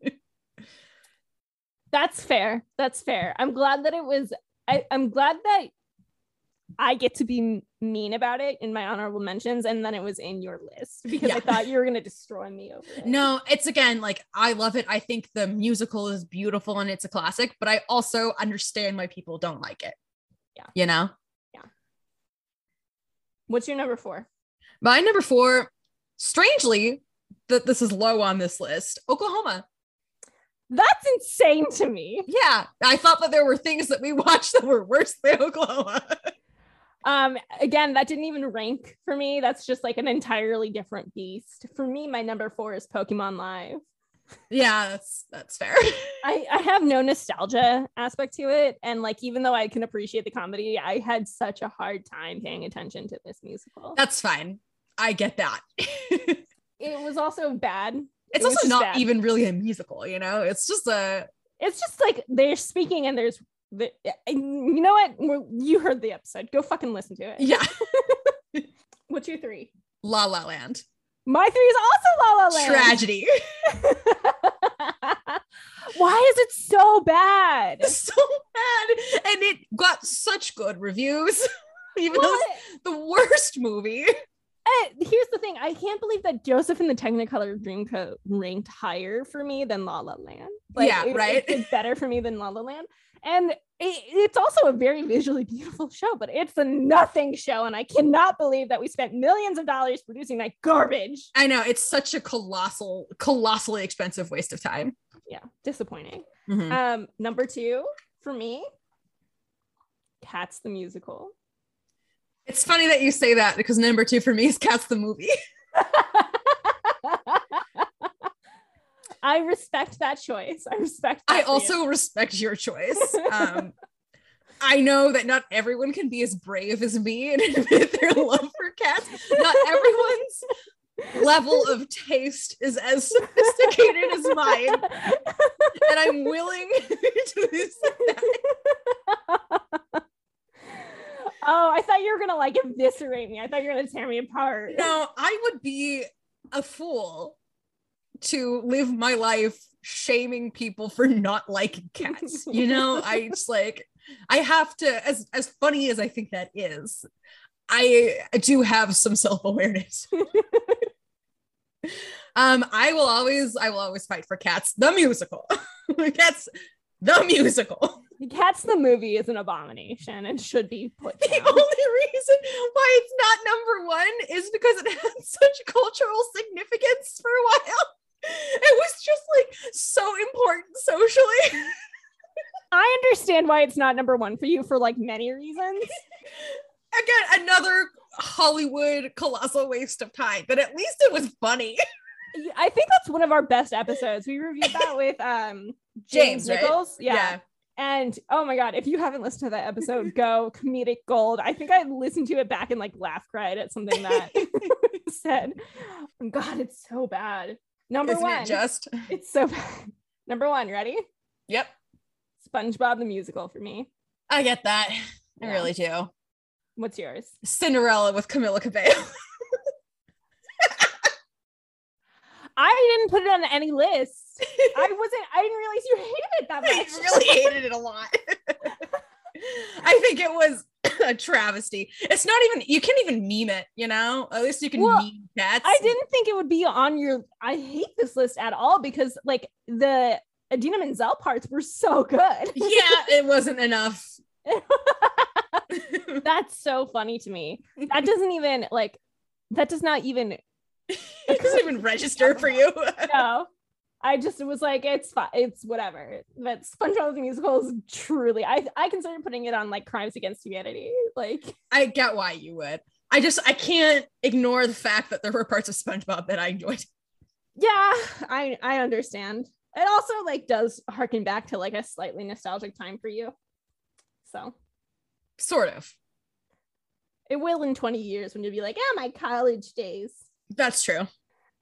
That's fair. That's fair. I'm glad that it was. I, I'm glad that I get to be mean about it in my honorable mentions, and then it was in your list because I thought you were gonna destroy me over it. No, it's again like I love it. I think the musical is beautiful and it's a classic, but I also understand why people don't like it. Yeah. You know? Yeah. What's your number four? My number four, strangely, that this is low on this list, Oklahoma. That's insane to me. Yeah, I thought that there were things that we watched that were worse than Oklahoma. Um, again, that didn't even rank for me. That's just like an entirely different beast. For me, my number four is Pokemon Live. yeah, that's that's fair. I, I have no nostalgia aspect to it. And like, even though I can appreciate the comedy, I had such a hard time paying attention to this musical. That's fine. I get that. It was also bad. It also not bad. even really a musical, you know? It's just a It's just like they're speaking and there's the, you know what? You heard the episode. Go fucking listen to it. yeah, What's your three? La La Land. My three is also La La Land. Tragedy. Why is it so bad? so bad. And it got such good reviews. even though it's the worst movie. Eh, here's the thing. I can't believe that Joseph and the Technicolor Dreamcoat ranked higher for me than La La Land. Yeah, it- right. it's better for me than La La Land. And it, it's also a very visually beautiful show, but it's a nothing show. And I cannot believe that we spent millions of dollars producing that garbage. I know it's such a colossal, colossally expensive waste of time. Yeah, disappointing. Mhm. Um, number two for me, Cats the musical. It's funny that you say that because number two for me is Cats the movie. I respect that choice. I respect. I that for you. also respect your choice. Um, I know that not everyone can be as brave as me and admit their love for cats. Not everyone's level of taste is as sophisticated as mine, and I'm willing to accept that. Oh, I thought you were gonna like eviscerate me. I thought you were gonna tear me apart. No, I would be a fool to live my life shaming people for not liking cats. You know, I just like I have to as as funny as I think that is. I do have some self-awareness. um I will always I will always fight for cats the musical. cats the musical. Cats the movie is an abomination and should be put The only reason why it's not number one is because it had such cultural significance for a while. It was just like so important socially. I understand why it's not number one for you for like many reasons. Again, another Hollywood colossal waste of time, but at least it was funny. I think that's one of our best episodes. We reviewed that with um James, James, right? Nichols. Yeah. And oh my god, if you haven't listened to that episode, go comedic gold. I think I listened to it back and like laugh cried at something that said. God, it's so bad. Number Isn't one. it just? it's so bad. Number one, ready? Yep. SpongeBob the musical for me. I get that. I Yeah. really do. What's yours? Cinderella with Camila Cabello. I didn't put it on any list. I wasn't, I didn't realize you hated it that much. I really hated it a lot. I think it was a travesty. It's not even you can't even meme it, you know? At least you can Well, meme cats. I didn't think it would be on your. I hate this list at all because like the Idina Menzel parts were so good. Yeah, it wasn't enough. That's so funny to me. That doesn't even like. That does not even. it doesn't even register for you. No. I just was like, it's fine. It's whatever. But SpongeBob the musical is truly. I I consider putting it on like Crimes Against Humanity. Like I get why you would. I just I can't ignore the fact that there were parts of SpongeBob that I enjoyed. yeah, I I understand. It also like does harken back to like a slightly nostalgic time for you. So Sort of. it will in 20 years when you'll be like, ah, my college days. That's true.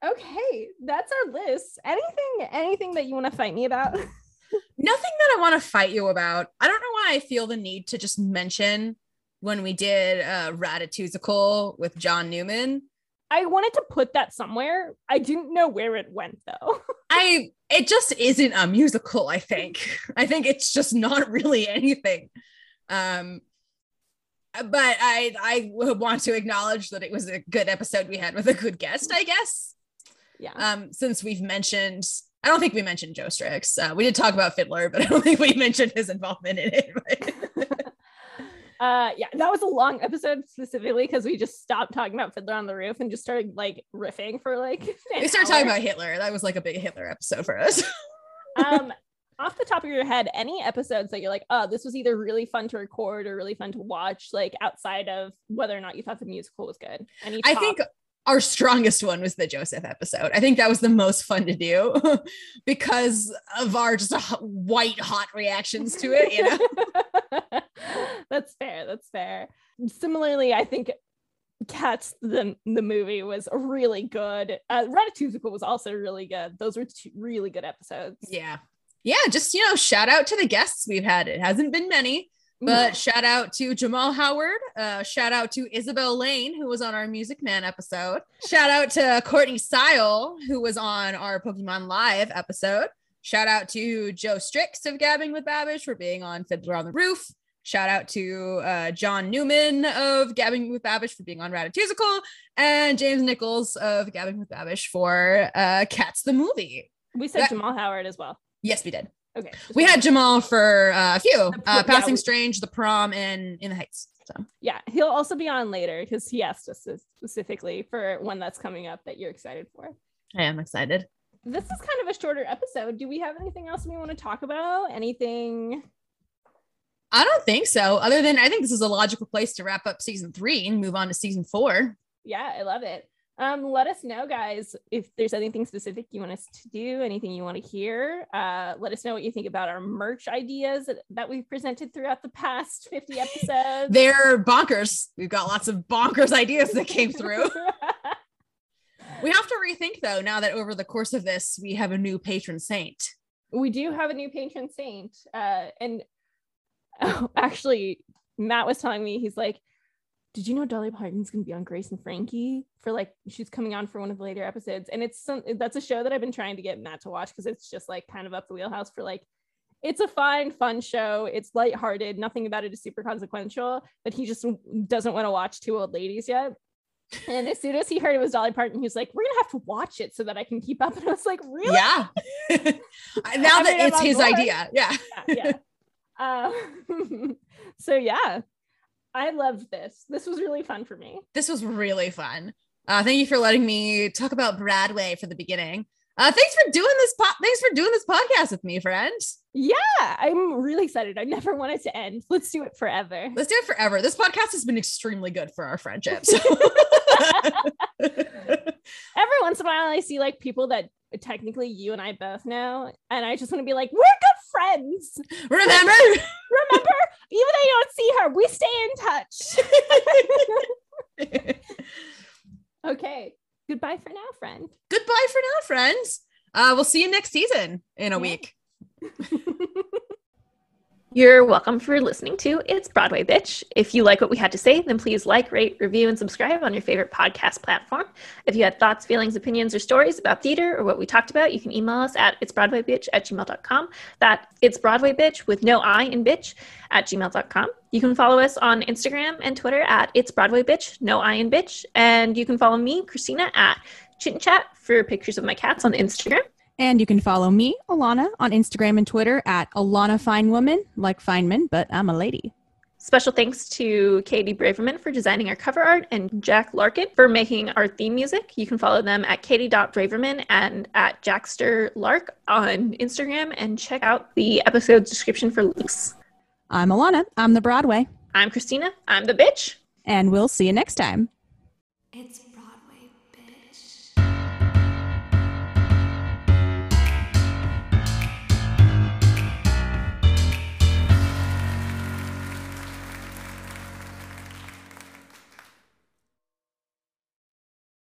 Okay, that's our list. Anything, anything that you want to fight me about? Nothing that I want to fight you about. I don't know why I feel the need to just mention when we did uh Ratatouille with John Newman. I wanted to put that somewhere. I didn't know where it went though. I it just isn't a musical, I think. I think it's just not really anything. Um but I I would want to acknowledge that it was a good episode we had with a good guest, I guess. Yeah. Um since we've mentioned I don't think we mentioned Joe Strix. Uh, we did talk about Fiddler, but I don't think we mentioned his involvement in it. But Uh yeah, that was a long episode specifically because we just stopped talking about Fiddler on the Roof and just started like riffing for like we started talking about Hitler. That was like a big Hitler episode for us. um off the top of your head, any episodes that you're like, oh, this was either really fun to record or really fun to watch, like outside of whether or not you thought the musical was good. Any I think our strongest one was the Joseph episode. I think that was the most fun to do because of our just uh, white hot reactions to it. You know, that's fair. That's fair. Similarly, I think Cats the the movie was really good. Uh, Ratatouille was also really good. Those were two really good episodes. yeah, yeah. Just you know, shout out to the guests we've had. It hasn't been many, but shout out to Jamal Howard. Uh, shout out to Isabel Lane, who was on our Music Man episode. Shout out to Courtney Sile, who was on our Pokemon Live episode. Shout out to Joe Strix of Gabbing with Babish for being on Fiddler on the Roof. Shout out to uh, John Newman of Gabbing with Babish for being on Ratatouille, and James Nichols of Gabbing with Babish for uh, Cats the movie. we said that- Jamal Howard as well. Yes, we did. Okay, We had Jamal for uh, a few uh, yeah, Passing we- Strange, The Prom, and In the Heights. So yeah. He'll also be on later because he asked us specifically for one that's coming up that you're excited for. I am excited. This is kind of a shorter episode. Do we have anything else we want to talk about? Anything? I don't think so. Other than I think this is a logical place to wrap up season three and move on to season four. Yeah, I love it. Um, let us know, guys, if there's anything specific you want us to do, anything you want to hear. Uh, let us know what you think about our merch ideas that, that we've presented throughout the past 50 episodes. They're bonkers. We've got lots of bonkers ideas that came through. we have to rethink though, now that over the course of this, we have a new patron saint. we do have a new patron saint. Uh, and oh, actually, Matt was telling me, he's like, did you know Dolly Parton's gonna be on Grace and Frankie for like she's coming on for one of the later episodes? And it's some that's a show that I've been trying to get Matt to watch because it's just like kind of up the wheelhouse for like it's a fine, fun show. It's lighthearted. Nothing about it is super consequential, but he just doesn't want to watch two old ladies yet. And as soon as he heard it was Dolly Parton, he was like, "We're gonna have to watch it so that I can keep up." And I was like, "Really?" Yeah. now that I'm it's his board. idea. Yeah. yeah. yeah. Um, so yeah, I loved this. This was really fun for me. This was really fun. Uh, thank you for letting me talk about Broadway for the beginning. Uh, thanks for doing this. Po- thanks for doing this podcast with me, friends. Yeah, I'm really excited. I never want it to end. Let's do it forever. Let's do it forever. This podcast has been extremely good for our friendship. So. Every once in a while, I see like people that technically you and I both know, and I just want to be like, we're good friends. Remember? Remember, even though you don't see her, we stay in touch. okay. Goodbye for now, friend. Goodbye for now, friends. Uh, we'll see you next season in a Yeah. week. You're welcome for listening to It's Broadway Bitch. If you like what we had to say, then please like, rate, review, and subscribe on your favorite podcast platform. If you had thoughts, feelings, opinions, or stories about theater or what we talked about, you can email us at itsbroadwaybitch at gmail.com. That it's Broadway Bitch with no I in bitch at gmail.com. You can follow us on Instagram and Twitter at It's Broadway Bitch, no I in bitch. And you can follow me, Christina, at Chit and Chat for pictures of my cats on Instagram. And you can follow me, Alana, on Instagram and Twitter at Alana Fine Woman, like Feynman, but I'm a lady. Special thanks to Katie Braverman for designing our cover art and Jack Larkin for making our theme music. You can follow them at katie.braverman and at Jackster Lark on Instagram and check out the episode description for links. I'm Alana. I'm the Broadway. I'm Christina. I'm the bitch. And we'll see you next time. It's